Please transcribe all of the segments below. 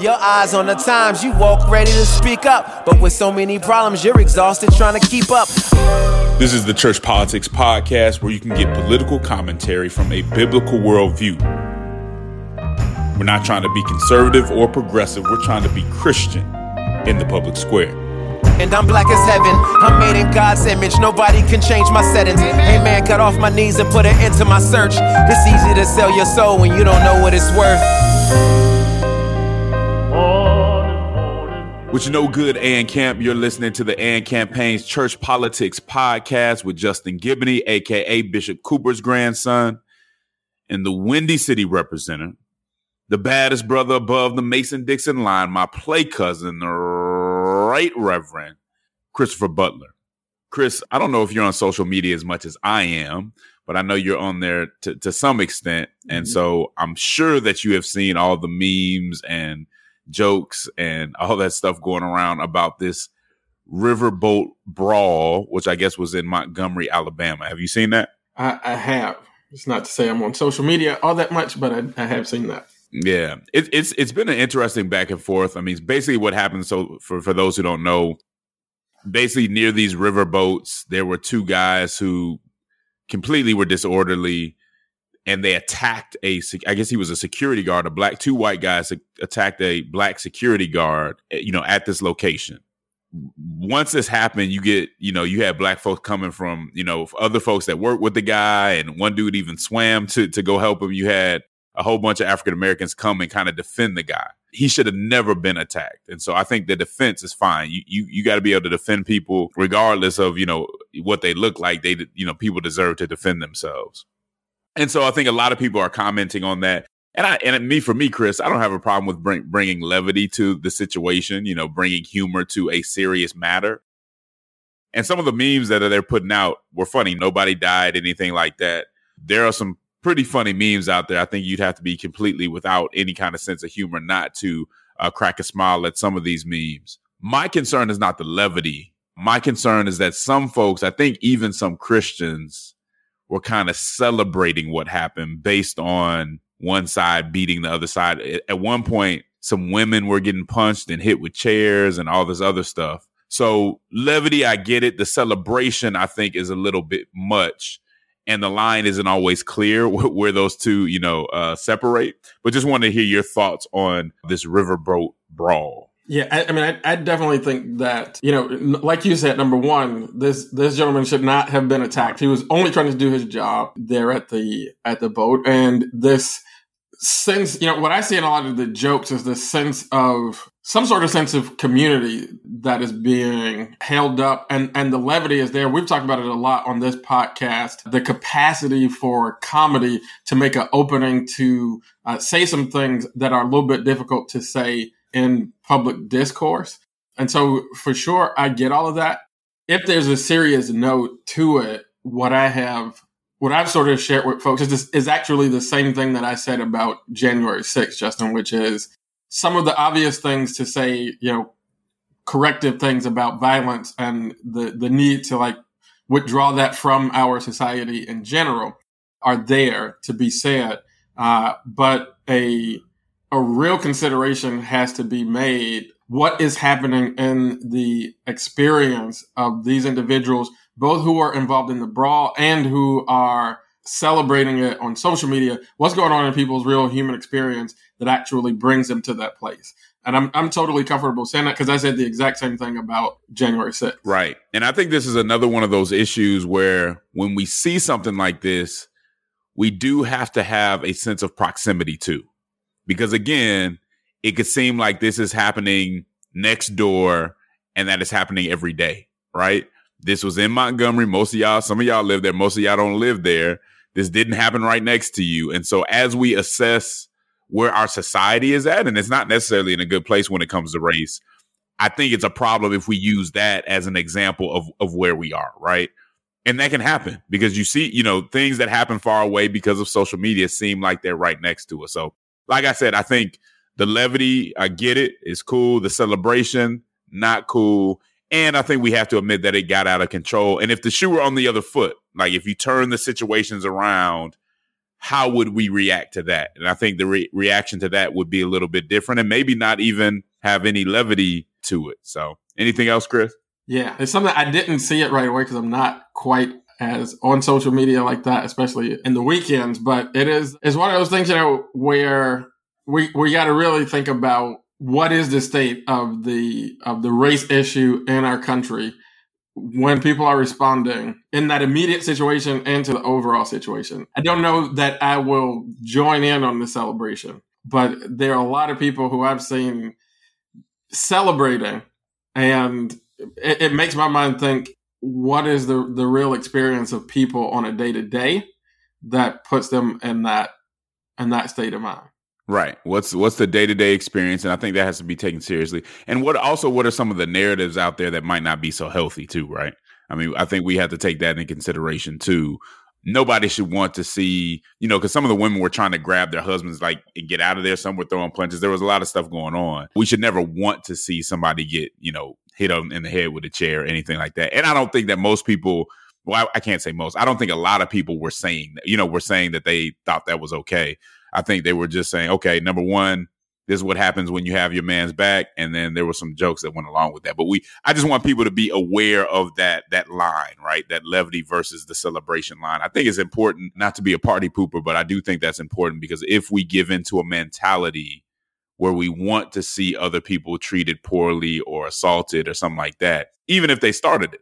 Your eyes on the times, you walk ready to speak up. But with so many problems, you're exhausted trying to keep up. This is the Church Politics Podcast where you can get political commentary from a biblical worldview. We're not trying to be conservative or progressive, we're trying to be Christian in the public square. And I'm black as heaven. I'm made in God's image. Nobody can change my settings. Hey man, cut off my knees and put an end to my search. It's easy to sell your soul when you don't know what it's worth. With you no good, Ann Camp, you're listening to the AND Campaign's Church Politics Podcast with Justin Giboney, aka Bishop Cooper's grandson, and the Windy City representative, the baddest brother above the Mason Dixon line, my play cousin, the Right Reverend Christopher Butler. Chris, I don't know if you're on social media as much as I am, but I know you're on there to, to some extent. And mm-hmm. so I'm sure that you have seen all the memes and jokes and all that stuff going around about this riverboat brawl, which I guess was in Montgomery, Alabama. Have you seen that? I, I have. It's not to say I'm on social media all that much, but I, I have seen that. Yeah, it, it's it's been an interesting back and forth. I mean, basically what happened. So for for those who don't know, basically near these river boats, there were two guys who completely were disorderly and they attacked a i guess he was a security guard a black two white guys attacked a black security guard eh, you know at this location. Once this happened you get you know you had black folks coming from you know other folks that worked with the guy and one dude even swam to to go help him. You had a whole bunch of african americans come and kind of defend the guy. He should have never been attacked. And so i think the defense is fine. You you, you got to be able to defend people regardless of you know what they look like. They you know people deserve to defend themselves and so I think a lot of people are commenting on that. And I and me for me, Chris, I don't have a problem with bring, bringing levity to the situation. You know, bringing humor to a serious matter. And some of the memes that they're putting out were funny. Nobody died, anything like that. There are some pretty funny memes out there. I think you'd have to be completely without any kind of sense of humor not to uh, crack a smile at some of these memes. My concern is not the levity. My concern is that some folks, I think even some Christians, were kind of celebrating what happened based on one side beating the other side. At one point, some women were getting punched and hit with chairs and all this other stuff. So levity, I get it. The celebration, I think, is a little bit much, and the line isn't always clear where those two, you know, uh, separate. But just want to hear your thoughts on this riverboat brawl. Yeah, I, I mean, I, I, definitely think that you know, like you said, number one, this this gentleman should not have been attacked. He was only trying to do his job there at the at the boat, and this sense, you know, what I see in a lot of the jokes is this sense of some sort of sense of community that is being held up, and and the levity is there. We've talked about it a lot on this podcast. The capacity for comedy to make an opening to uh, say some things that are a little bit difficult to say in public discourse. And so for sure, I get all of that. If there's a serious note to it, what I have, what I've sort of shared with folks is, this, is actually the same thing that I said about January 6th, Justin, which is some of the obvious things to say, you know, corrective things about violence and the, the need to like withdraw that from our society in general are there to be said. Uh, but a a real consideration has to be made. What is happening in the experience of these individuals, both who are involved in the brawl and who are celebrating it on social media? What's going on in people's real human experience that actually brings them to that place? And I'm, I'm totally comfortable saying that because I said the exact same thing about January 6th. Right. And I think this is another one of those issues where when we see something like this, we do have to have a sense of proximity to because again, it could seem like this is happening next door and that is happening every day, right? This was in Montgomery. Most of y'all, some of y'all live there. Most of y'all don't live there. This didn't happen right next to you. And so as we assess where our society is at, and it's not necessarily in a good place when it comes to race, I think it's a problem if we use that as an example of of where we are, right? And that can happen because you see, you know, things that happen far away because of social media seem like they're right next to us. So, like I said, I think the levity, I get it, it's cool. The celebration, not cool. And I think we have to admit that it got out of control. And if the shoe were on the other foot, like if you turn the situations around, how would we react to that? And I think the re- reaction to that would be a little bit different and maybe not even have any levity to it. So, anything else, Chris? Yeah, it's something I didn't see it right away because I'm not quite as on social media like that, especially in the weekends. But it is it's one of those things, you know, where we we got to really think about what is the state of the of the race issue in our country when people are responding in that immediate situation and to the overall situation. I don't know that I will join in on the celebration, but there are a lot of people who I've seen celebrating and it, it makes my mind think what is the the real experience of people on a day to day that puts them in that in that state of mind. Right. What's what's the day to day experience, and I think that has to be taken seriously. And what also what are some of the narratives out there that might not be so healthy too? Right. I mean, I think we have to take that into consideration too. Nobody should want to see, you know, because some of the women were trying to grab their husbands, like and get out of there. Some were throwing punches. There was a lot of stuff going on. We should never want to see somebody get, you know, hit on in the head with a chair or anything like that. And I don't think that most people well, I, I, can't say most. I don't think a lot of people were saying, you know, were saying that they thought that was okay. I think they were just saying, okay, number one, this is what happens when you have your man's back, and then there were some jokes that went along with that. But we, I just want people to be aware of that that line, right? That levity versus the celebration line. I think it's important not to be a party pooper, but I do think that's important because if we give into a mentality where we want to see other people treated poorly or assaulted or something like that, even if they started it,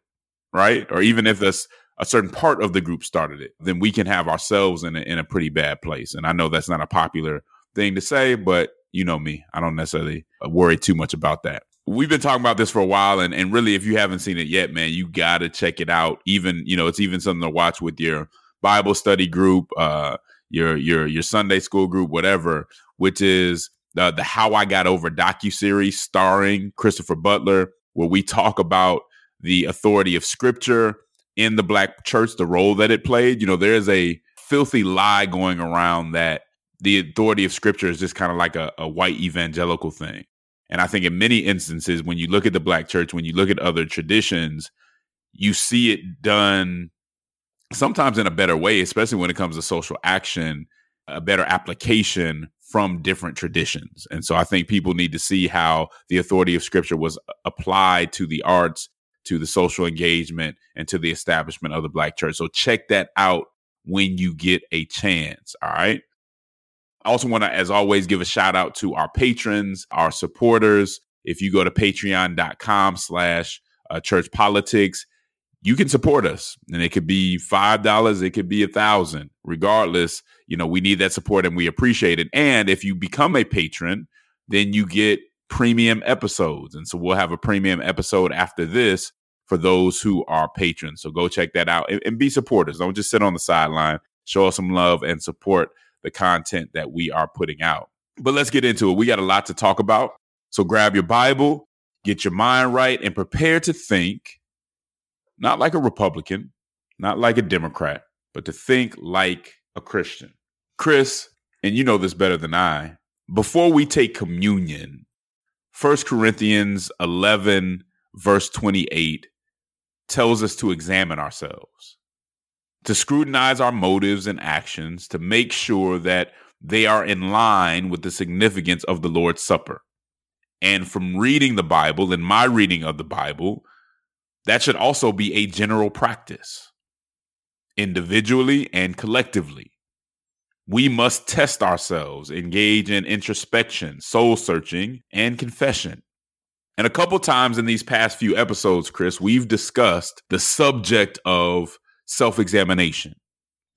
right? Or even if this a certain part of the group started it, then we can have ourselves in a, in a pretty bad place. And I know that's not a popular thing to say, but you know me, I don't necessarily uh, worry too much about that. We've been talking about this for a while, and, and really, if you haven't seen it yet, man, you got to check it out. Even you know, it's even something to watch with your Bible study group, uh, your your your Sunday school group, whatever. Which is the the How I Got Over docu series starring Christopher Butler, where we talk about the authority of Scripture in the black church, the role that it played. You know, there's a filthy lie going around that the authority of scripture is just kind of like a, a white evangelical thing. And I think in many instances, when you look at the black church, when you look at other traditions, you see it done sometimes in a better way, especially when it comes to social action, a better application from different traditions. And so I think people need to see how the authority of scripture was uh, applied to the arts to the social engagement and to the establishment of the black church. So check that out when you get a chance. All right. I also want to, as always, give a shout out to our patrons, our supporters. If you go to patreon.com slash uh, church politics, you can support us and it could be five dollars it could be a thousand regardless you know we need that support and we appreciate it and if you become a patron then you get premium episodes and so we'll have a premium episode after this for those who are patrons. So go check that out and, and be supporters. Don't just sit on the sideline. Show us some love and support the content that we are putting out. But let's get into it. We got a lot to talk about. So grab your Bible, get your mind right, and prepare to think not like a Republican, not like a Democrat, but to think like a Christian. Chris, and you know this better than I, before we take communion, 1 Corinthians 11, verse 28 tells us to examine ourselves, to scrutinize our motives and actions, to make sure that they are in line with the significance of the Lord's Supper. And from reading the Bible and my reading of the Bible, that should also be a general practice, individually and collectively. We must test ourselves, engage in introspection, soul searching, and confession. And a couple times in these past few episodes, Chris, we've discussed the subject of self examination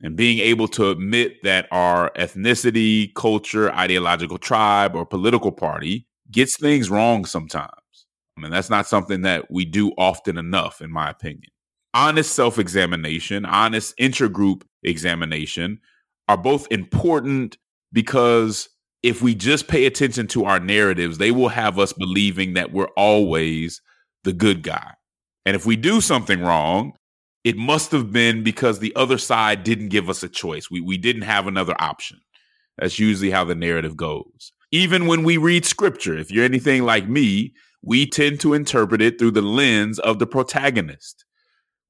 and being able to admit that our ethnicity, culture, ideological tribe, or political party gets things wrong sometimes. I mean, that's not something that we do often enough, in my opinion. Honest self examination, honest intergroup examination are both important because if we just pay attention to our narratives, they will have us believing that we're always the good guy. And if we do something wrong, it must have been because the other side didn't give us a choice. We, we didn't have another option. That's usually how the narrative goes. Even when we read scripture, if you're anything like me, we tend to interpret it through the lens of the protagonist.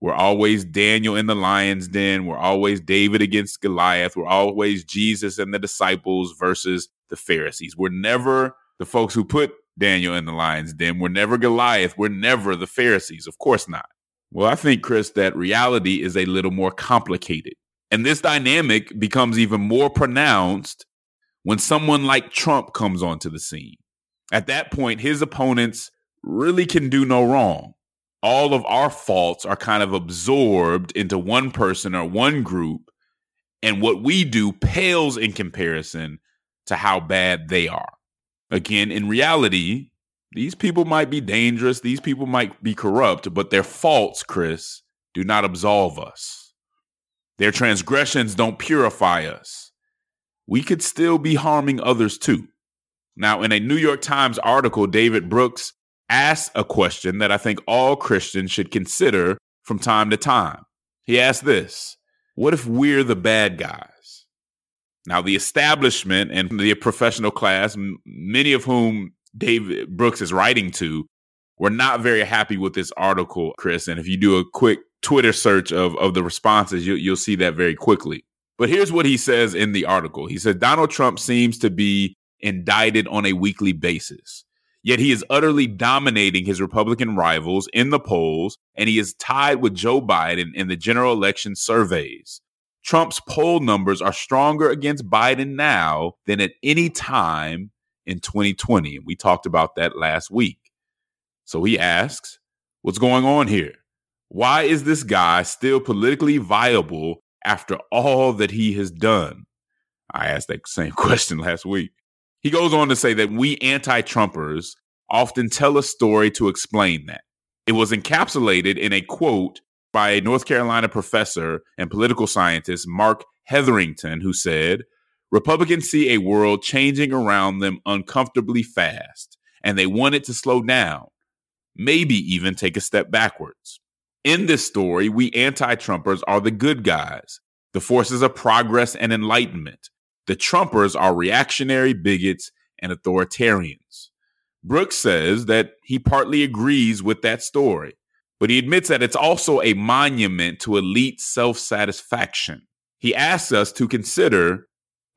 We're always Daniel in the lion's den. We're always David against Goliath. We're always Jesus and the disciples versus the Pharisees. We're never the folks who put Daniel in the lion's den. We're never Goliath. We're never the Pharisees. Of course not. Well, I think, Chris, that reality is a little more complicated. And this dynamic becomes even more pronounced when someone like Trump comes onto the scene. At that point, his opponents really can do no wrong. All of our faults are kind of absorbed into one person or one group. And what we do pales in comparison to how bad they are. Again, in reality, these people might be dangerous, these people might be corrupt, but their faults, Chris, do not absolve us. Their transgressions don't purify us. We could still be harming others too. Now, in a New York Times article, David Brooks asked a question that I think all Christians should consider from time to time. He asked this What if we're the bad guys? Now, the establishment and the professional class, many of whom David Brooks is writing to, were not very happy with this article, Chris. And if you do a quick Twitter search of, of the responses, you, you'll see that very quickly. But here's what he says in the article. He said Donald Trump seems to be indicted on a weekly basis. Yet he is utterly dominating his Republican rivals in the polls, and he is tied with Joe Biden in the general election surveys. Trump's poll numbers are stronger against Biden now than at any time in 2020. And we talked about that last week. So he asks, What's going on here? Why is this guy still politically viable after all that he has done? I asked that same question last week. He goes on to say that we anti Trumpers often tell a story to explain that. It was encapsulated in a quote by a North Carolina professor and political scientist, Marc Hetherington, who said, Republicans see a world changing around them uncomfortably fast, and they want it to slow down, maybe even take a step backwards. In this story, we anti Trumpers are the good guys, the forces of progress and enlightenment. The Trumpers are reactionary bigots and authoritarians. Brooks says that he partly agrees with that story but he admits that it's also a monument to elite self satisfaction. He asks us to consider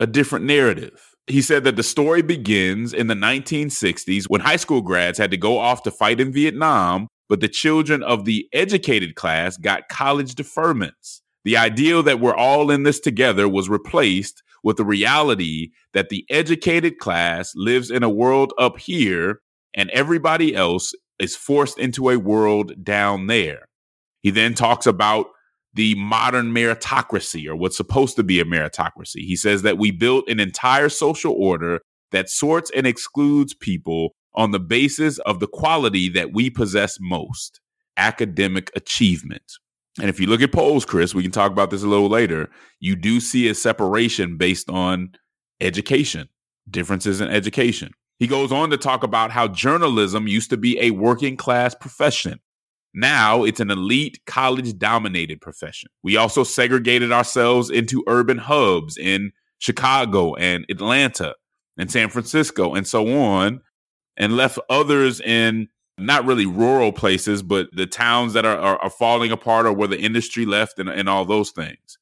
a different narrative. He said that the story begins in the 1960s when high school grads had to go off to fight in Vietnam, but the children of the educated class got college deferments. The ideal that we're all in this together was replaced with the reality that the educated class lives in a world up here and everybody else is forced into a world down there. He then talks about the modern meritocracy or what's supposed to be a meritocracy. He says that we built an entire social order that sorts and excludes people on the basis of the quality that we possess most academic achievement. And if you look at polls, Chris, we can talk about this a little later. You do see a separation based on education, differences in education. He goes on to talk about how journalism used to be a working class profession. Now it's an elite college dominated profession. We also segregated ourselves into urban hubs in Chicago and Atlanta and San Francisco and so on, and left others in not really rural places, but the towns that are, are, are falling apart or where the industry left and, and all those things.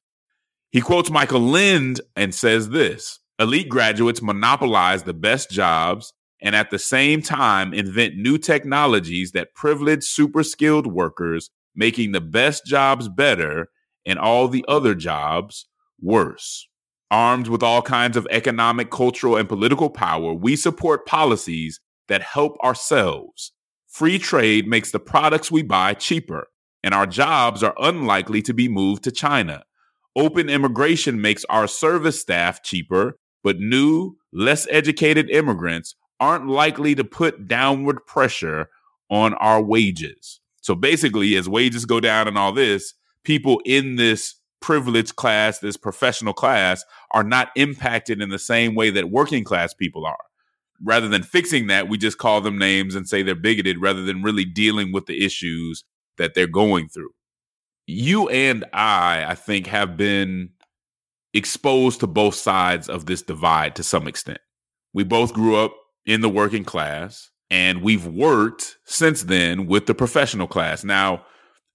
He quotes Michael Lind and says this Elite graduates monopolize the best jobs and at the same time invent new technologies that privilege super skilled workers, making the best jobs better and all the other jobs worse. Armed with all kinds of economic, cultural, and political power, we support policies that help ourselves. Free trade makes the products we buy cheaper, and our jobs are unlikely to be moved to China. Open immigration makes our service staff cheaper but new, less educated immigrants aren't likely to put downward pressure on our wages. So basically, as wages go down and all this, people in this privileged class, this professional class, are not impacted in the same way that working class people are. Rather than fixing that, we just call them names and say they're bigoted rather than really dealing with the issues that they're going through. You and I, I think, have been exposed to both sides of this divide to some extent. We both grew up in the working class and we've worked since then with the professional class. Now,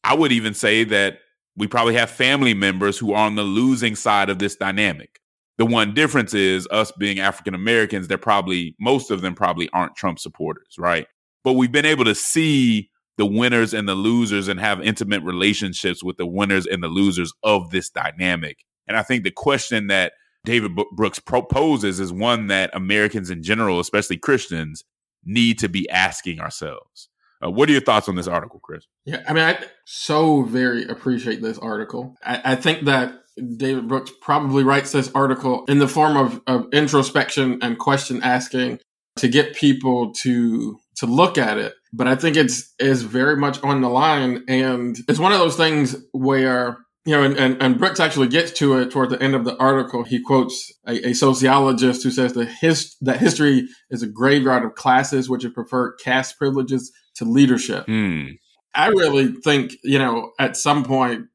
I would even say that we probably have family members who are on the losing side of this dynamic. The one difference is us being African Americans, they're probably, most of them probably aren't Trump supporters, right? But we've been able to see the winners and the losers and have intimate relationships with the winners and the losers of this dynamic. And I think the question that David Brooks proposes is one that Americans in general, especially Christians, need to be asking ourselves. Uh, what are your thoughts on this article, Chris? Yeah, I mean, I so very appreciate this article. I, I think that David Brooks probably writes this article in the form of, of introspection and question asking to get people to to look at it. But I think it's is very much on the line, and it's one of those things where you know, and, and, and Brooks actually gets to it toward the end of the article. He quotes a, a sociologist who says that his that history is a graveyard of classes which have preferred caste privileges to leadership. Mm. I really think, you know, at some point,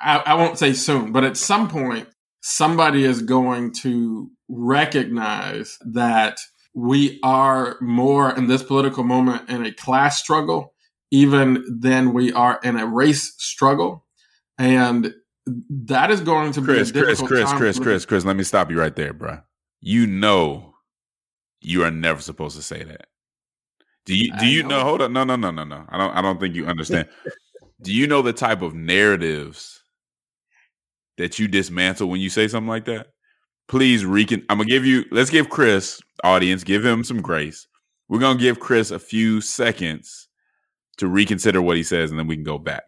I, I won't say soon, but at some point, somebody is going to recognize that we are more in this political moment in a class struggle, even than we are in a race struggle. And that is going to Chris, be Chris, Chris, Chris, Chris, Chris. Let me stop you right there, bro. You know, you are never supposed to say that. Do you? Do you know. know? Hold on. No, no, no, no, no. I don't. I don't think you understand. do you know the type of narratives that you dismantle when you say something like that? Please recon. I'm gonna give you. Let's give Chris, audience, give him some grace. We're gonna give Chris a few seconds to reconsider what he says, and then we can go back.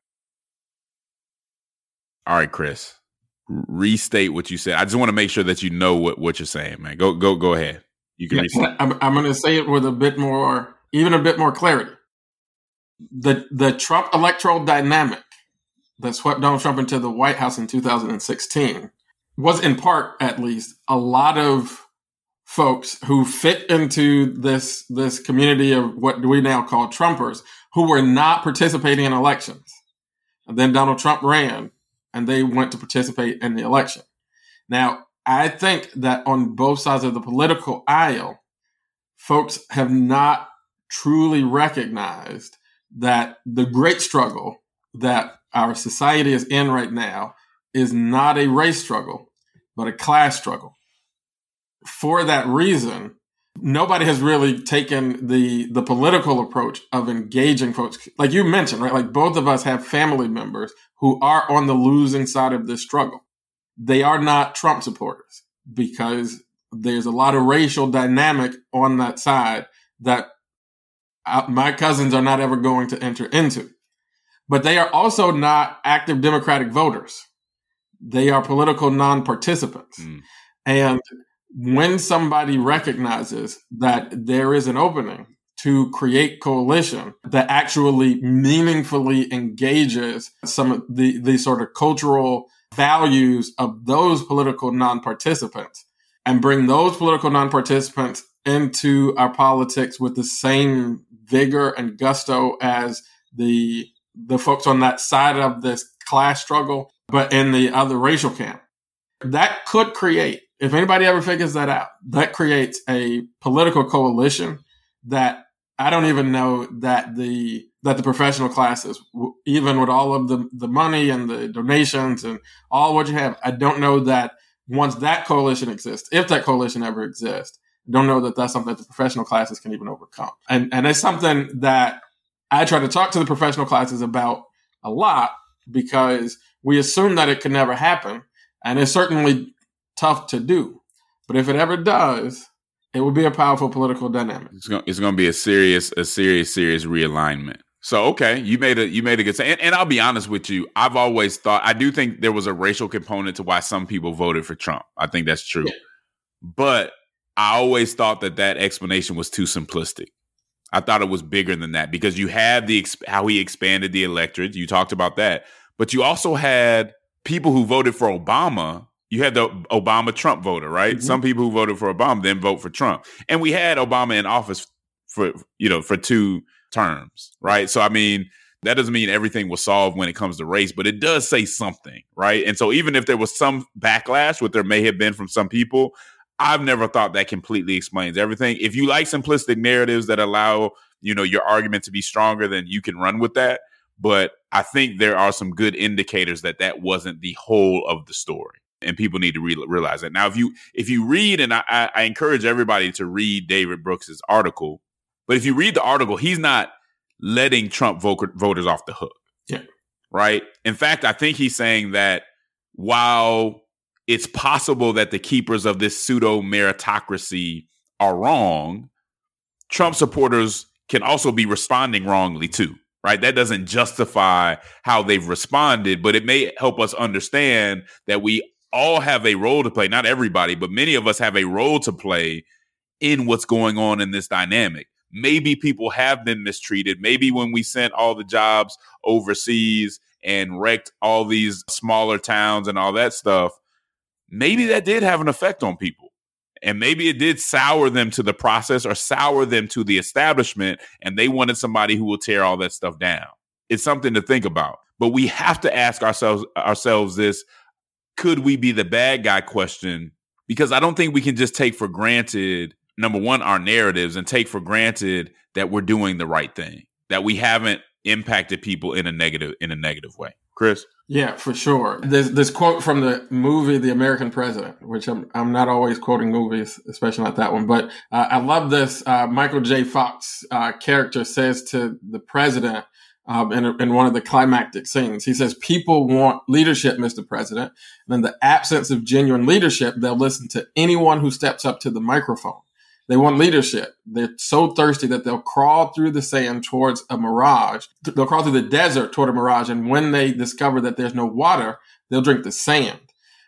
All right, Chris. Restate what you said. I just want to make sure that you know what, what you're saying, man. Go go go ahead. You can. Yeah, I'm, I'm going to say it with a bit more, even a bit more clarity. The the Trump electoral dynamic that swept Donald Trump into the White House in 2016 was, in part, at least, a lot of folks who fit into this this community of what we now call Trumpers, who were not participating in elections. And then Donald Trump ran and they went to participate in the election. Now, I think that on both sides of the political aisle, folks have not truly recognized that the great struggle that our society is in right now is not a race struggle, but a class struggle. For that reason, nobody has really taken the the political approach of engaging folks. Like you mentioned right? Like both of us have family members who are on the losing side of this struggle. They are not trump supporters because there's a lot of racial dynamic on that side that uh, my cousins are not ever going to enter into. But they are also not active democratic voters. They are political non-participants. Mm. and when somebody recognizes that there is an opening to create coalition that actually meaningfully engages some of the, the sort of cultural values of those political non-participants and bring those political non-participants into our politics with the same vigor and gusto as the the folks on that side of this class struggle, but in the other racial camp. That could create if anybody ever figures that out, that creates a political coalition that I don't even know that the that the professional classes, even with all of the the money and the donations and all what you have, I don't know that once that coalition exists, if that coalition ever exists, don't know that that's something that the professional classes can even overcome. And and it's something that I try to talk to the professional classes about a lot because we assume that it can never happen, and it certainly tough to do. But if it ever does, it will be a powerful political dynamic. It's going, it's going to be a serious, a serious, serious realignment. So okay, you made a you made a good say, and, and, I'll be honest with you. I've always thought I do think there was a racial component to why some people voted for Trump. I think that's true, yeah. but I always thought that that explanation was too simplistic. I thought it was bigger than that because you had the how he expanded the electorate. You talked about that, but you also had people who voted for Obama, you had the Obama Trump voter, right? Mm-hmm. Some people who voted for Obama then vote for Trump. And we had Obama in office for, you know, for two terms, right? So, I mean, that doesn't mean everything was solved when it comes to race, but it does say something, right? And so, even if there was some backlash, what there may have been from some people, I've never thought that completely explains everything. If you like simplistic narratives that allow, you know, your argument to be stronger, then you can run with that. But I think there are some good indicators that that wasn't the whole of the story, and people need to re- realize that. Now, if you if you read, and I, I encourage everybody to read David Brooks's article, but if you read the article, he's not letting Trump voters off the hook. Yeah. Right. In fact, I think he's saying that while it's possible that the keepers of this pseudo meritocracy are wrong, Trump supporters can also be responding wrongly too right? That doesn't justify how they've responded, but it may help us understand that we all have a role to play. Not everybody, but many of us have a role to play in what's going on in this dynamic. Maybe people have been mistreated. Maybe when we sent all the jobs overseas and wrecked all these smaller towns and all that stuff, maybe that did have an effect on people. And maybe it did sour them to the process or sour them to the establishment, and they wanted somebody who will tear all that stuff down. It's something to think about. But we have to ask ourselves ourselves this: Could we be the bad guy? Question because I don't think we can just take for granted number one our narratives and take for granted that we're doing the right thing, that we haven't impacted people in a negative in a negative way. Chris. Yeah, for sure. There's this quote from the movie The American President, which I'm I'm not always quoting movies, especially not that one, but uh, I love this. Uh, Michael J. Fox uh, character says to the president um, in, in one of the climactic scenes, he says, "People want leadership, Mr. President, and in the absence of genuine leadership, they'll listen to anyone who steps up to the microphone." They want leadership. They're so thirsty that they'll crawl through the sand towards a mirage. They'll crawl through the desert toward a mirage. And when they discover that there's no water, they'll drink the sand.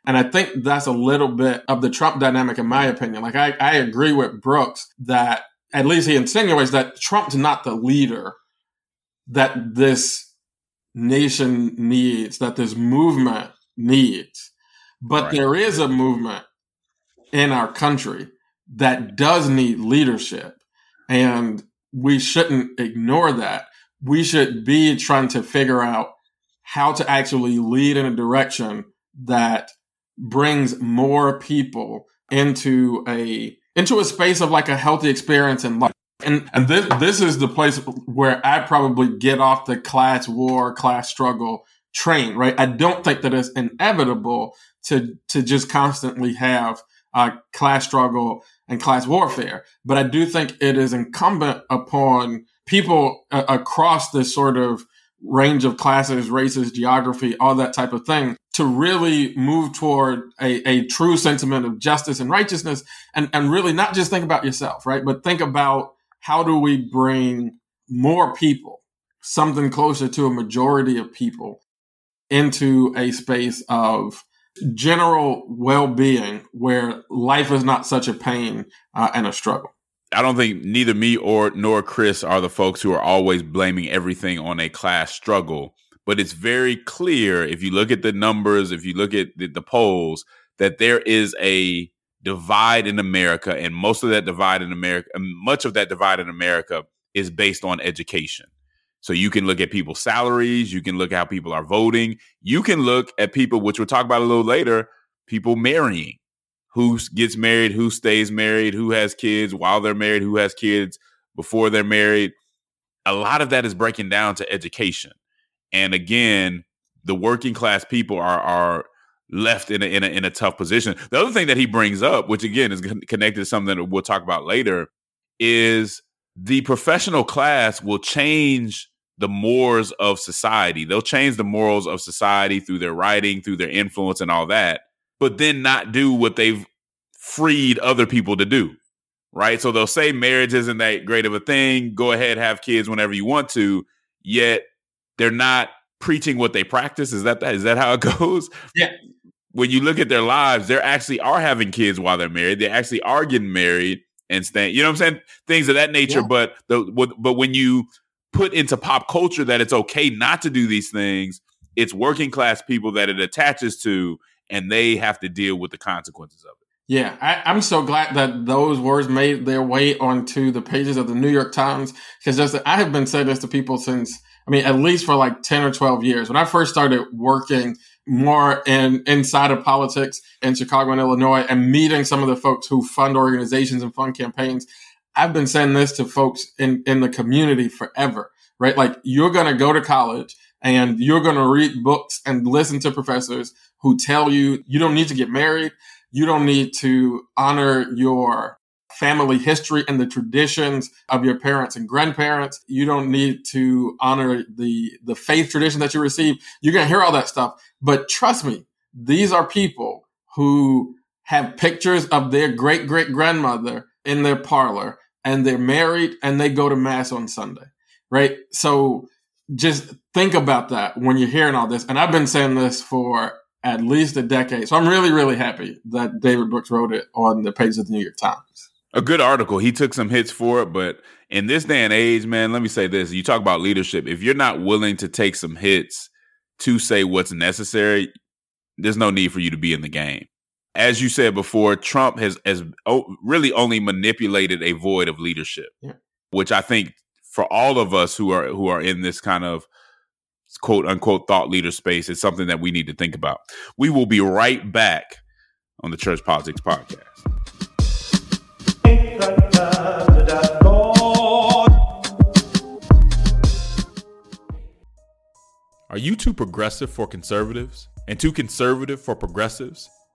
And I think that's a little bit of the Trump dynamic, in my opinion. Like, I, I agree with Brooks that at least he insinuates that Trump's not the leader that this nation needs, that this movement needs. But right. there is a movement in our country that does need leadership. And we shouldn't ignore that. We should be trying to figure out how to actually lead in a direction that brings more people into a into a space of like a healthy experience in life. And and this this is the place where I probably get off the class war, class struggle train, right? I don't think that it's inevitable to to just constantly have a class struggle and class warfare. But I do think it is incumbent upon people uh, across this sort of range of classes, races, geography, all that type of thing to really move toward a, a true sentiment of justice and righteousness and, and really not just think about yourself, right? But think about how do we bring more people, something closer to a majority of people into a space of general well-being where life is not such a pain uh, and a struggle. I don't think neither me or nor Chris are the folks who are always blaming everything on a class struggle. But it's very clear if you look at the numbers, if you look at the, the polls, that there is a divide in America, and most of that divide in America, much of that divide in America is based on education. So you can look at people's salaries, you can look at how people are voting, you can look at people, which we'll talk about a little later, people marrying. Who gets married, who stays married, who has kids while they're married, who has kids before they're married. A lot of that is breaking down to education. And again, the working class people are are left in a, in a, in a tough position. The other thing that he brings up, which again is connected to something that we'll talk about later, is the professional class will change the mores of society. They'll change the morals of society through their writing, through their influence, and all that, but then not do what they've freed other people to do. Right. So they'll say marriage isn't that great of a thing. Go ahead, have kids whenever you want to. Yet they're not preaching what they practice. Is that that? Is that how it goes? Yeah. When you look at their lives, they actually are having kids while they're married. They actually are getting married and staying. You know what I'm saying? Things of that nature. Yeah. But the but when you put into pop culture that it's okay not to do these things, It's working class people that it attaches to, and they have to deal with the consequences of it. Yeah, I, am so glad that those words made their way onto the pages of the New York Times because just I have been saying this to people since I mean at least for like ten or twelve years. When I first started working more in inside of politics in Chicago and Illinois and meeting some of the folks who fund organizations and fund campaigns, I've been saying this to folks in in the community forever. Right, like you're going to go to college and you're going to read books and listen to professors who tell you you don't need to get married you don't need to honor your family history and the traditions of your parents and grandparents. You don't need to honor the, the faith tradition that you receive. You're going to hear all that stuff. But trust me, these are people who have pictures of their great great grandmother in their parlor and they're married and they go to mass on Sunday, right? So just think about that when you're hearing all this. And I've been saying this for at least a decade. So I'm really, really happy that David Brooks wrote it on the page of the New York Times. A good article. He took some hits for it, but in this day and age, man, let me say this. You talk about leadership. If you're not willing to take some hits to say what's necessary, there's no need for you to be in the game. As you said before, Trump has has really only manipulated a void of leadership, yeah. which I think for all of us who are who are in this kind of quote unquote thought leader space is something that we need to think about. We will be right back on the Church Politics Podcast. Are you too progressive for conservatives and too conservative for progressives?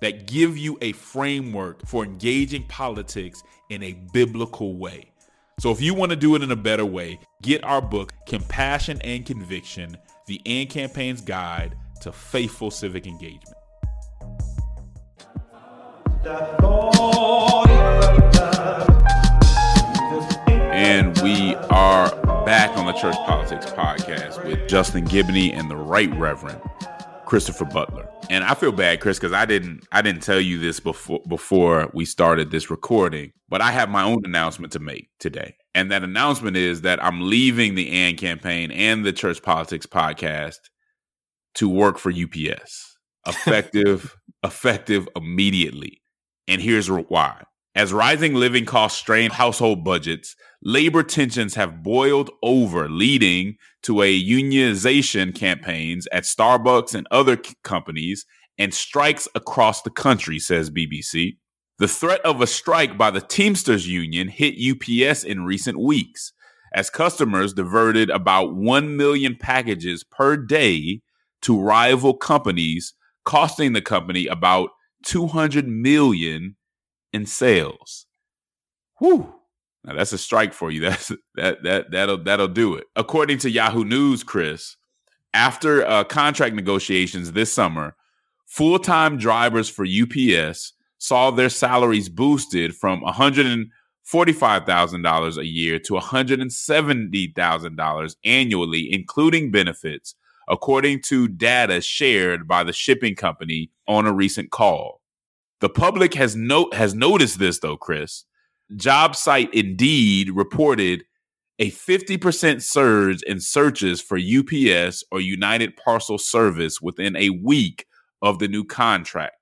that give you a framework for engaging politics in a biblical way. So if you want to do it in a better way, get our book, Compassion and Conviction The AND Campaign's Guide to Faithful Civic Engagement. And we are back on the Church Politics Podcast with Justin Giboney and the Right Reverend Christopher Butler. And I feel bad, Chris, because I didn't I didn't tell you this before before we started this recording, but I have my own announcement to make today. And that announcement is that I'm leaving the AND campaign and the Church Politics podcast to work for UPS. Effective, effective immediately. And here's why. As rising living costs strain household budgets, labor tensions have boiled over, leading to a unionization campaigns at Starbucks and other companies and strikes across the country, says BBC. The threat of a strike by the Teamsters Union hit UPS in recent weeks as customers diverted about 1 million packages per day to rival companies, costing the company about 200 million in sales. Whew. Now that's a strike for you. That's that that that'll that'll do it. According to Yahoo News, Chris, after uh, contract negotiations this summer, full-time drivers for UPS saw their salaries boosted from $145,000 a year to $170,000 annually, including benefits, according to data shared by the shipping company on a recent call. The public has no has noticed this though, Chris. Job site Indeed reported a 50% surge in searches for UPS or United Parcel Service within a week of the new contract.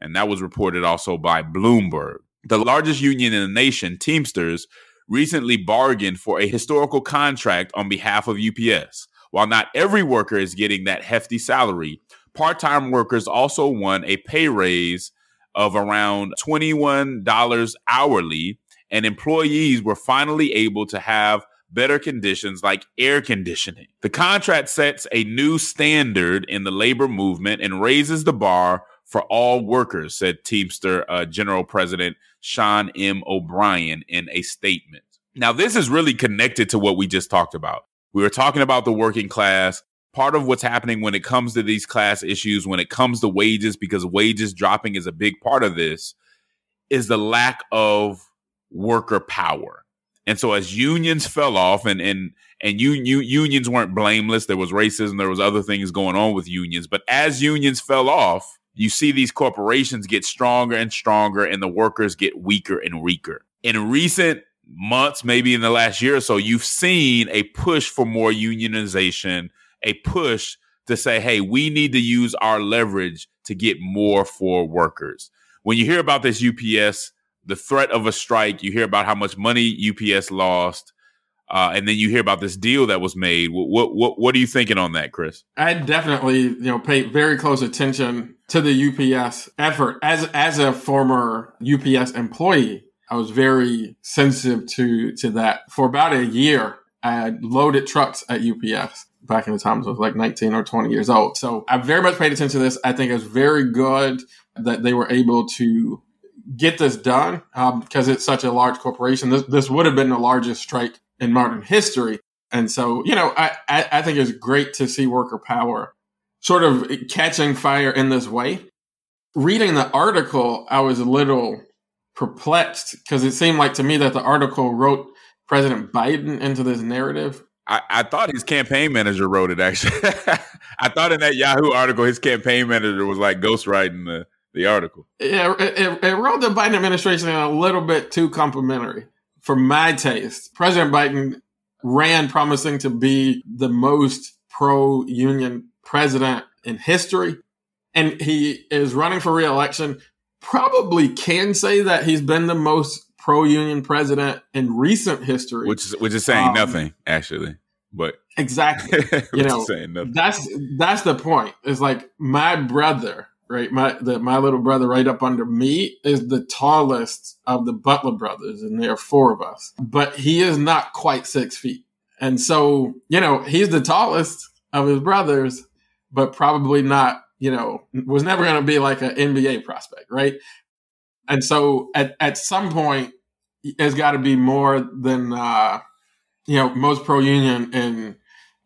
And that was reported also by Bloomberg. The largest union in the nation, Teamsters, recently bargained for a historical contract on behalf of UPS. While not every worker is getting that hefty salary, part time workers also won a pay raise of around $21 hourly, and employees were finally able to have better conditions like air conditioning. The contract sets a new standard in the labor movement and raises the bar for all workers, said Teamster uh, General President Sean M. O'Brien in a statement. Now, this is really connected to what we just talked about. We were talking about the working class. Part of what's happening when it comes to these class issues, when it comes to wages, because wages dropping is a big part of this, is the lack of worker power. And so as unions fell off and and and you, you unions weren't blameless, there was racism, there was other things going on with unions, but as unions fell off, you see these corporations get stronger and stronger and the workers get weaker and weaker. In recent months, maybe in the last year or so, you've seen a push for more unionization, a push to say, hey, we need to use our leverage to get more for workers. When you hear about this UPS the threat of a strike. You hear about how much money UPS lost, uh, and then you hear about this deal that was made. What, what what are you thinking on that, Chris? I definitely you know pay very close attention to the UPS effort as as a former UPS employee. I was very sensitive to to that for about a year. I loaded trucks at UPS back in the times I was like 19 or 20 years old. So I very much paid attention to this. I think it's very good that they were able to get this done um, because it's such a large corporation. This, this would have been the largest strike in modern history. And so, you know, I, I, I think it's great to see worker power sort of catching fire in this way. Reading the article, I was a little perplexed because it seemed like to me that the article wrote President Biden into this narrative. I, I thought his campaign manager wrote it actually. I thought in that Yahoo article, his campaign manager was like ghostwriting the the article. Yeah, it, it, wrote the Biden administration in a little bit too complimentary for my taste. President Biden ran promising to be the most pro union president in history, and he is running for reelection. Probably can say that he's been the most pro union president in recent history, which is which is saying um, nothing actually. But exactly, you know, that's that's the point. It's like my brother right? My the, my little brother right up under me is the tallest of the Butler brothers, and there are four of us. But he is not quite six feet, and so you know he's the tallest of his brothers, but probably not. You know, was never going to be like an NBA prospect, right? And so at at some point, it's got to be more than uh, you know most pro union in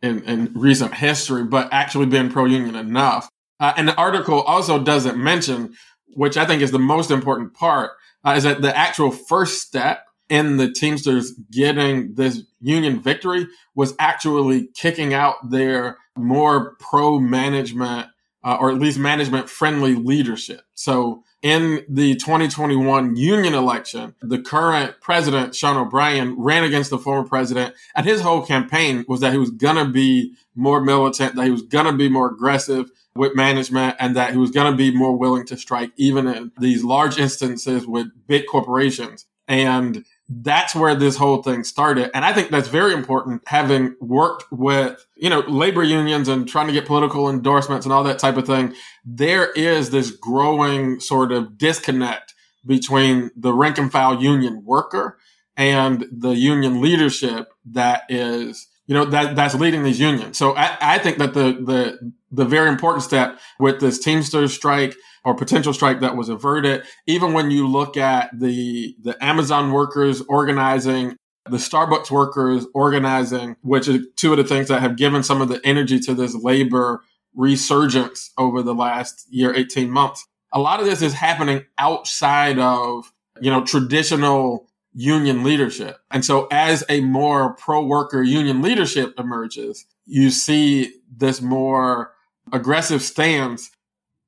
in, in recent history, but actually being pro union enough uh, and the article also doesn't mention, which I think is the most important part, uh, is that the actual first step in the Teamsters getting this union victory was actually kicking out their more pro management uh, or at least management friendly leadership. So in the 2021 union election, the current president, Sean O'Brien, ran against the former president. And his whole campaign was that he was going to be more militant, that he was going to be more aggressive, with management and that he was going to be more willing to strike even in these large instances with big corporations. And that's where this whole thing started. And I think that's very important having worked with, you know, labor unions and trying to get political endorsements and all that type of thing. There is this growing sort of disconnect between the rank and file union worker and the union leadership that is you know, that, that's leading these unions. So I, I think that the, the, the very important step with this Teamsters strike or potential strike that was averted, even when you look at the, the Amazon workers organizing, the Starbucks workers organizing, which are two of the things that have given some of the energy to this labor resurgence over the last year, 18 months. A lot of this is happening outside of, you know, traditional union leadership. And so as a more pro worker union leadership emerges, you see this more aggressive stance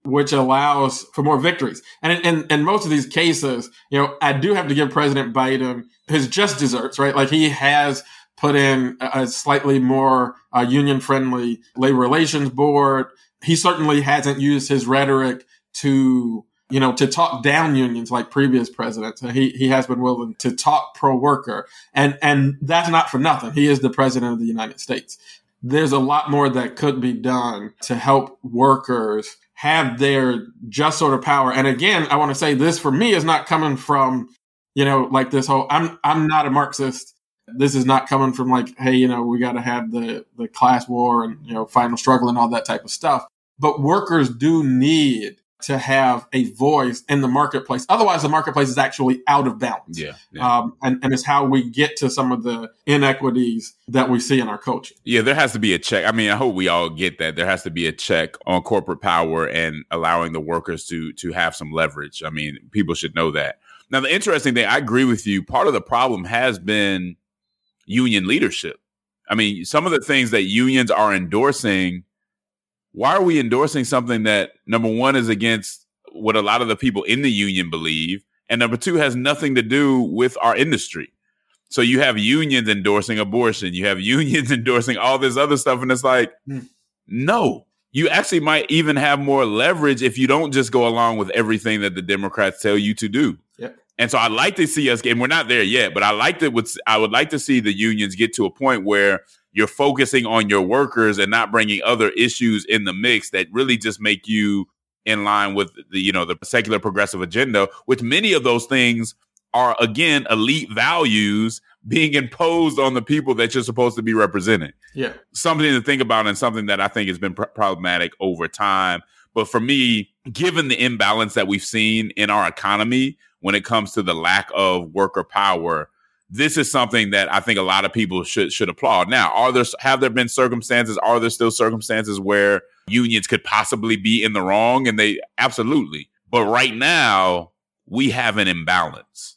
which allows for more victories. And in, in, most of these cases, you know, I do have to give President Biden his just desserts, right? Like he has put in a slightly more uh, union friendly labor relations board. He certainly hasn't used his rhetoric to you know, to talk down unions like previous presidents. He, he has been willing to talk pro worker. And, and that's not for nothing. He is the president of the United States. There's a lot more that could be done to help workers have their just sort of power. And again, I want to say this for me is not coming from, you know, like this whole, I'm, I'm not a Marxist. this is not coming from like, hey, you know, we got to have the, the class war and, you know, final struggle and all that type of stuff. But workers do need to have a voice in the marketplace. Otherwise, the marketplace is actually out of balance. Yeah. yeah. Um, and, and it's how we get to some of the inequities that we see in our culture. Yeah, there has to be a check. I mean, I hope we all get that. There has to be a check on corporate power and allowing the workers to to have some leverage. I mean, people should know that. Now, the interesting thing, I agree with you. Part of the problem has been union leadership. I mean, some of the things that unions are endorsing why are we endorsing something that number one is against what a lot of the people in the union believe, and number two has nothing to do with our industry? So you have unions endorsing abortion, you have unions endorsing all this other stuff, and it's like, hmm. no, you actually might even have more leverage if you don't just go along with everything that the Democrats tell you to do. Yep. And so I'd like to see us, and we're not there yet, but I like to, I would like to see the unions get to a point where you're focusing on your workers and not bringing other issues in the mix that really just make you in line with the you know the secular progressive agenda which many of those things are again elite values being imposed on the people that you're supposed to be representing. Yeah. Something to think about and something that i think has been pr- problematic over time. But for me given the imbalance that we've seen in our economy when it comes to the lack of worker power this is something that I think a lot of people should should applaud. Now, are there have there been circumstances? Are there still circumstances where unions could possibly be in the wrong? And they absolutely. But right now, we have an imbalance.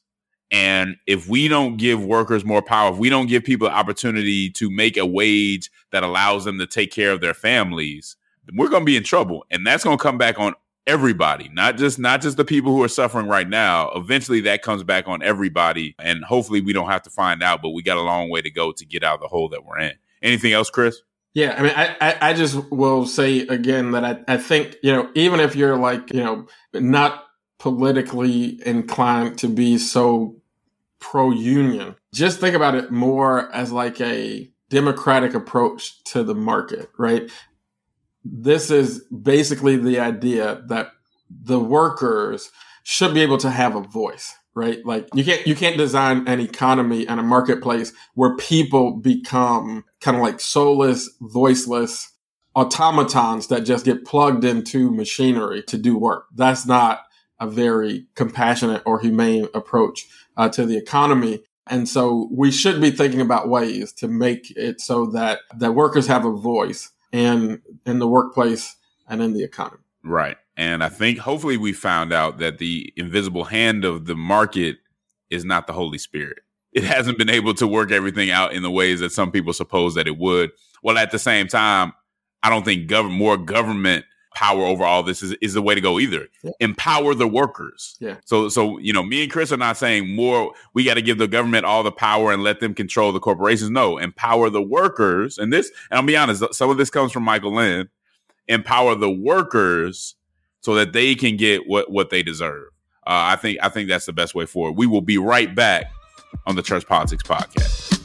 And if we don't give workers more power, if we don't give people opportunity to make a wage that allows them to take care of their families, we're going to be in trouble. And that's going to come back on everybody, not just not just the people who are suffering right now. Eventually that comes back on everybody and hopefully we don't have to find out, but we got a long way to go to get out of the hole that we're in. Anything else, Chris? Yeah, I mean, I, I, I just will say again that I, I think, you know, even if you're like, you know, not politically inclined to be so pro union, just think about it more as like a democratic approach to the market, right? This is basically the idea that the workers should be able to have a voice right? Like you can't you can't design an economy and a marketplace where people become kind of like soulless voiceless automatons that just get plugged into machinery to do work. That's not a very compassionate or humane approach uh, to the economy. And so we should be thinking about ways to make it so that that workers have a voice and in the workplace and in the economy. Right. And I think hopefully we found out that the invisible hand of the market is not the Holy Spirit. It hasn't been able to work everything out in the ways that some people suppose that it would. Well, at the same time, I don't think gov- more government power over all this is, is the way to go either. Yeah. Empower the workers. Yeah. So so you know, me and Chris are not saying more we got to give the government all the power and let them control the corporations. No, empower the workers. And this, and I'll be honest, some of this comes from Michael Lind. Empower the workers so that they can get what what they deserve. Uh, I think I think that's the best way forward. We will be right back on the Church Politics Podcast.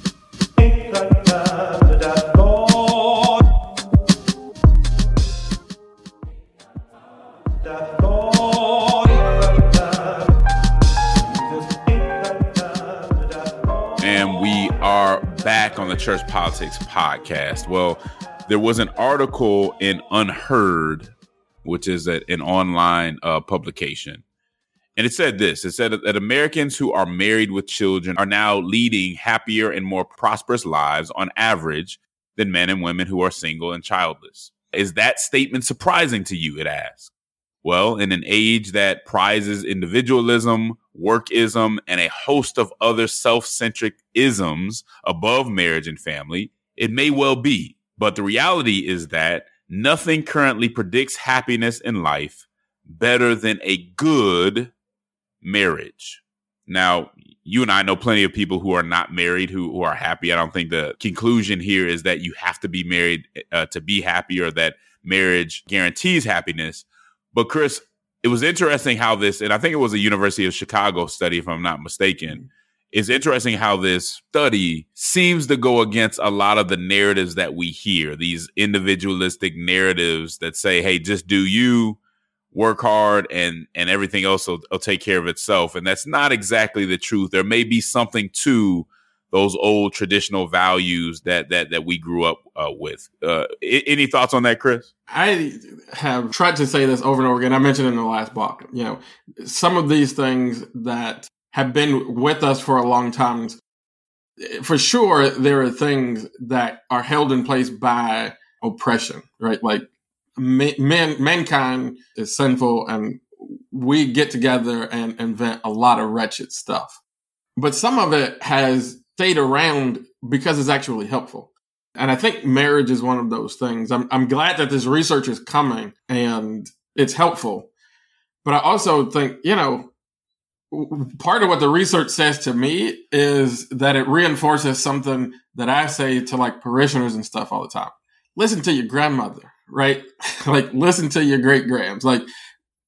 Back on the Church Politics podcast. Well, there was an article in UnHerd, which is a, an online uh, publication. And it said this it said that Americans who are married with children are now leading happier and more prosperous lives on average than men and women who are single and childless. Is that statement surprising to you? It asks. Well, in an age that prizes individualism, workism, and a host of other self centric isms above marriage and family, it may well be. But the reality is that nothing currently predicts happiness in life better than a good marriage. Now, you and I know plenty of people who are not married who, who are happy. I don't think the conclusion here is that you have to be married uh, to be happy or that marriage guarantees happiness. But Chris, it was interesting how this, and I think it was a University of Chicago study, if I'm not mistaken. Mm-hmm. It's interesting how this study seems to go against a lot of the narratives that we hear, these individualistic narratives that say, hey, just do you work hard and and everything else will, will take care of itself. And that's not exactly the truth. There may be something to those old traditional values that that that we grew up uh, with. Uh, any thoughts on that, Chris? I have tried to say this over and over again. I mentioned in the last block. You know, some of these things that have been with us for a long time. For sure, there are things that are held in place by oppression, right? Like man, mankind is sinful, and we get together and invent a lot of wretched stuff. But some of it has stayed around because it's actually helpful. And I think marriage is one of those things. I'm, I'm glad that this research is coming and it's helpful. But I also think, you know, part of what the research says to me is that it reinforces something that I say to like parishioners and stuff all the time. Listen to your grandmother, right? like listen to your great grams. Like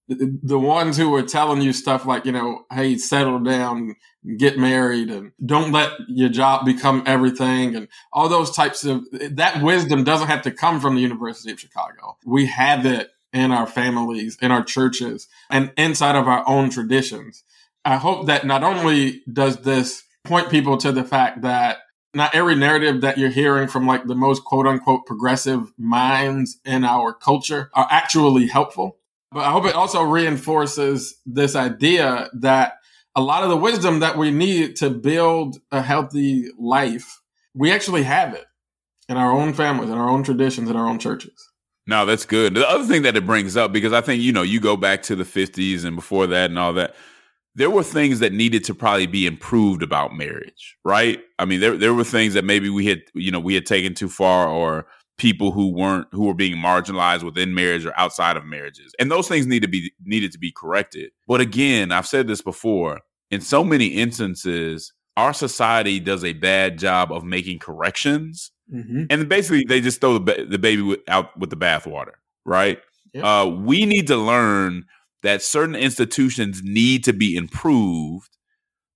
the ones who are telling you stuff like, you know, hey, settle down, get married, and don't let your job become everything, and all those types of that wisdom doesn't have to come from the University of Chicago. We have it in our families, in our churches, and inside of our own traditions. I hope that not only does this point people to the fact that not every narrative that you're hearing from like the most quote unquote progressive minds in our culture are actually helpful but I hope it also reinforces this idea that a lot of the wisdom that we need to build a healthy life, we actually have it in our own families, in our own traditions, in our own churches. No, that's good. The other thing that it brings up, because I think, you know, you go back to the 50s and before that and all that, there were things that needed to probably be improved about marriage, right? I mean, there there were things that maybe we had, you know, we had taken too far or people who weren't who were being marginalized within marriage or outside of marriages and those things need to be needed to be corrected but again i've said this before in so many instances our society does a bad job of making corrections mm-hmm. and basically they just throw the, ba- the baby with, out with the bathwater right yep. uh, we need to learn that certain institutions need to be improved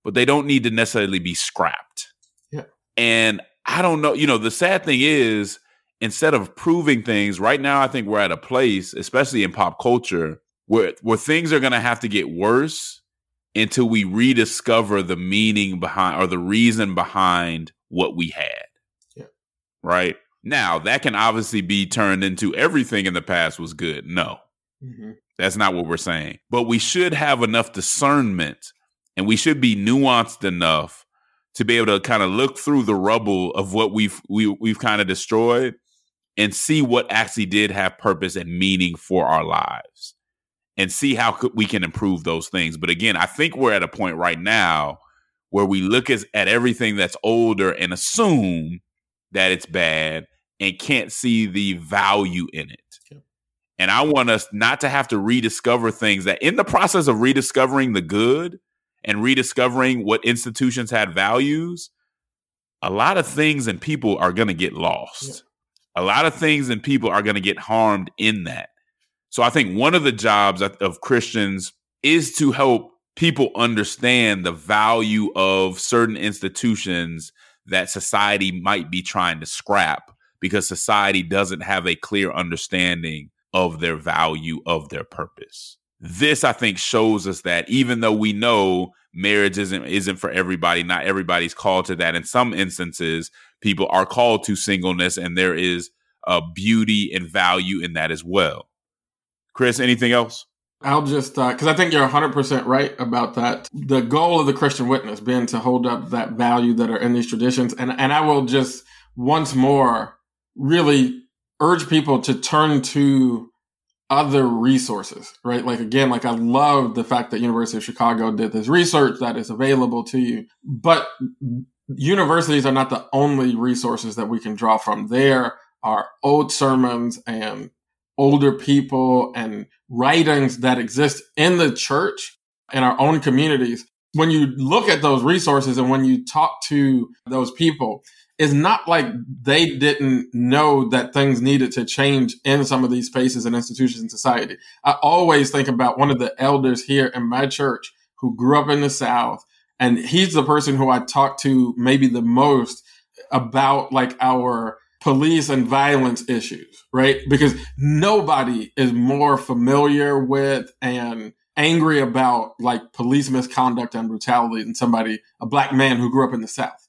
but they don't need to necessarily be scrapped yeah. and i don't know you know the sad thing is instead of proving things right now i think we're at a place especially in pop culture where where things are going to have to get worse until we rediscover the meaning behind or the reason behind what we had. Yeah. right? Now that can obviously be turned into everything in the past was good. No. Mm-hmm. that's not what we're saying. But we should have enough discernment and we should be nuanced enough to be able to kind of look through the rubble of what we've we, we have kind of destroyed and see what actually did have purpose and meaning for our lives and see how we can improve those things. But again, I think we're at a point right now where we look as, at everything that's older and assume that it's bad and can't see the value in it. Okay. And I want us not to have to rediscover things that in the process of rediscovering the good and rediscovering what institutions had values, a lot of things and people are going to get lost a lot of things and people are going to get harmed in that. So I think one of the jobs of Christians is to help people understand the value of certain institutions that society might be trying to scrap because society doesn't have a clear understanding of their value of their purpose. This I think shows us that even though we know marriage isn't isn't for everybody, not everybody's called to that in some instances, people are called to singleness and there is a beauty and value in that as well. Chris, anything else? I'll just, because uh, I think you're 100% right about that. The goal of the Christian witness being to hold up that value that are in these traditions. And, and I will just once more really urge people to turn to other resources, right? Like again, like I love the fact that University of Chicago did this research that is available to you, but universities are not the only resources that we can draw from. There are old sermons and older people and writings that exist in the church in our own communities. When you look at those resources and when you talk to those people, it's not like they didn't know that things needed to change in some of these spaces and institutions in society. I always think about one of the elders here in my church who grew up in the South and he's the person who I talk to maybe the most about like our police and violence issues, right? Because nobody is more familiar with and angry about like police misconduct and brutality than somebody, a black man who grew up in the South,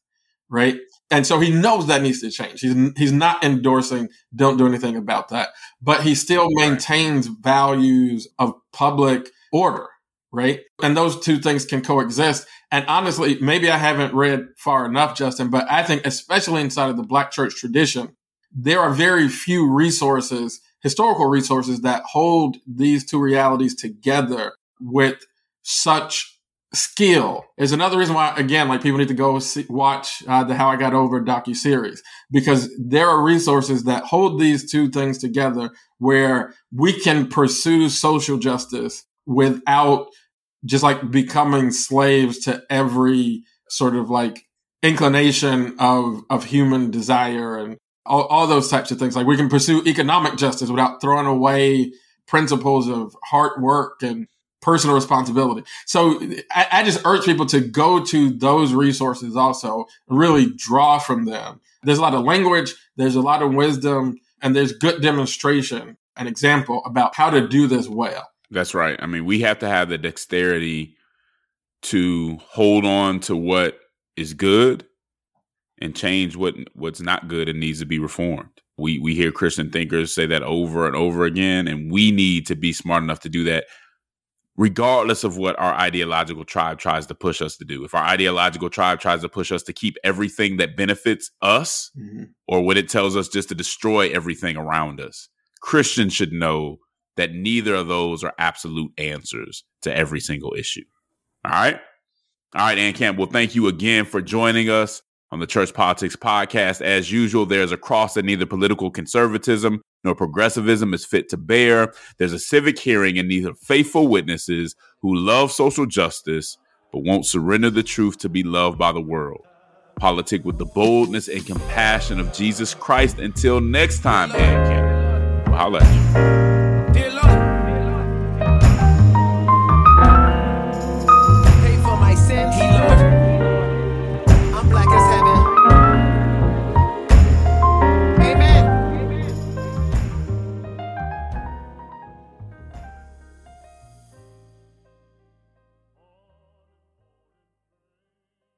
right? And so he knows that needs to change. He's he's not endorsing don't do anything about that, but he still maintains values of public order, right? And those two things can coexist. And honestly, maybe I haven't read far enough, Justin, but I think especially inside of the black church tradition, there are very few resources, historical resources that hold these two realities together with such skill is another reason why again like people need to go see, watch uh, the how i got over docu series because there are resources that hold these two things together where we can pursue social justice without just like becoming slaves to every sort of like inclination of of human desire and all, all those types of things. Like we can pursue economic justice without throwing away principles of hard work and personal responsibility. So I, I, just urge people to go to those resources also, really draw from them. There's a lot of language, there's a lot of wisdom, and there's good demonstration, an example about how to do this well. That's right. I mean, we have to have the dexterity to hold on to what is good and change what what's not good and needs to be reformed. We we hear Christian thinkers say that over and over again, and we need to be smart enough to do that regardless of what our ideological tribe tries to push us to do. If our ideological tribe tries to push us to keep everything that benefits us, mm-hmm. or what it tells us just to destroy everything around us, Christians should know that neither of those are absolute answers to every single issue. All right. All right, AND Camp. Well, thank you again for joining us on the Church Politics Podcast. As usual, there's a cross that neither political conservatism nor progressivism is fit to bear. There's a civic hearing and neither faithful witnesses who love social justice but won't surrender the truth to be loved by the world. Politic with the boldness and compassion of Jesus Christ. Until next time, AND Camp. We'll holla.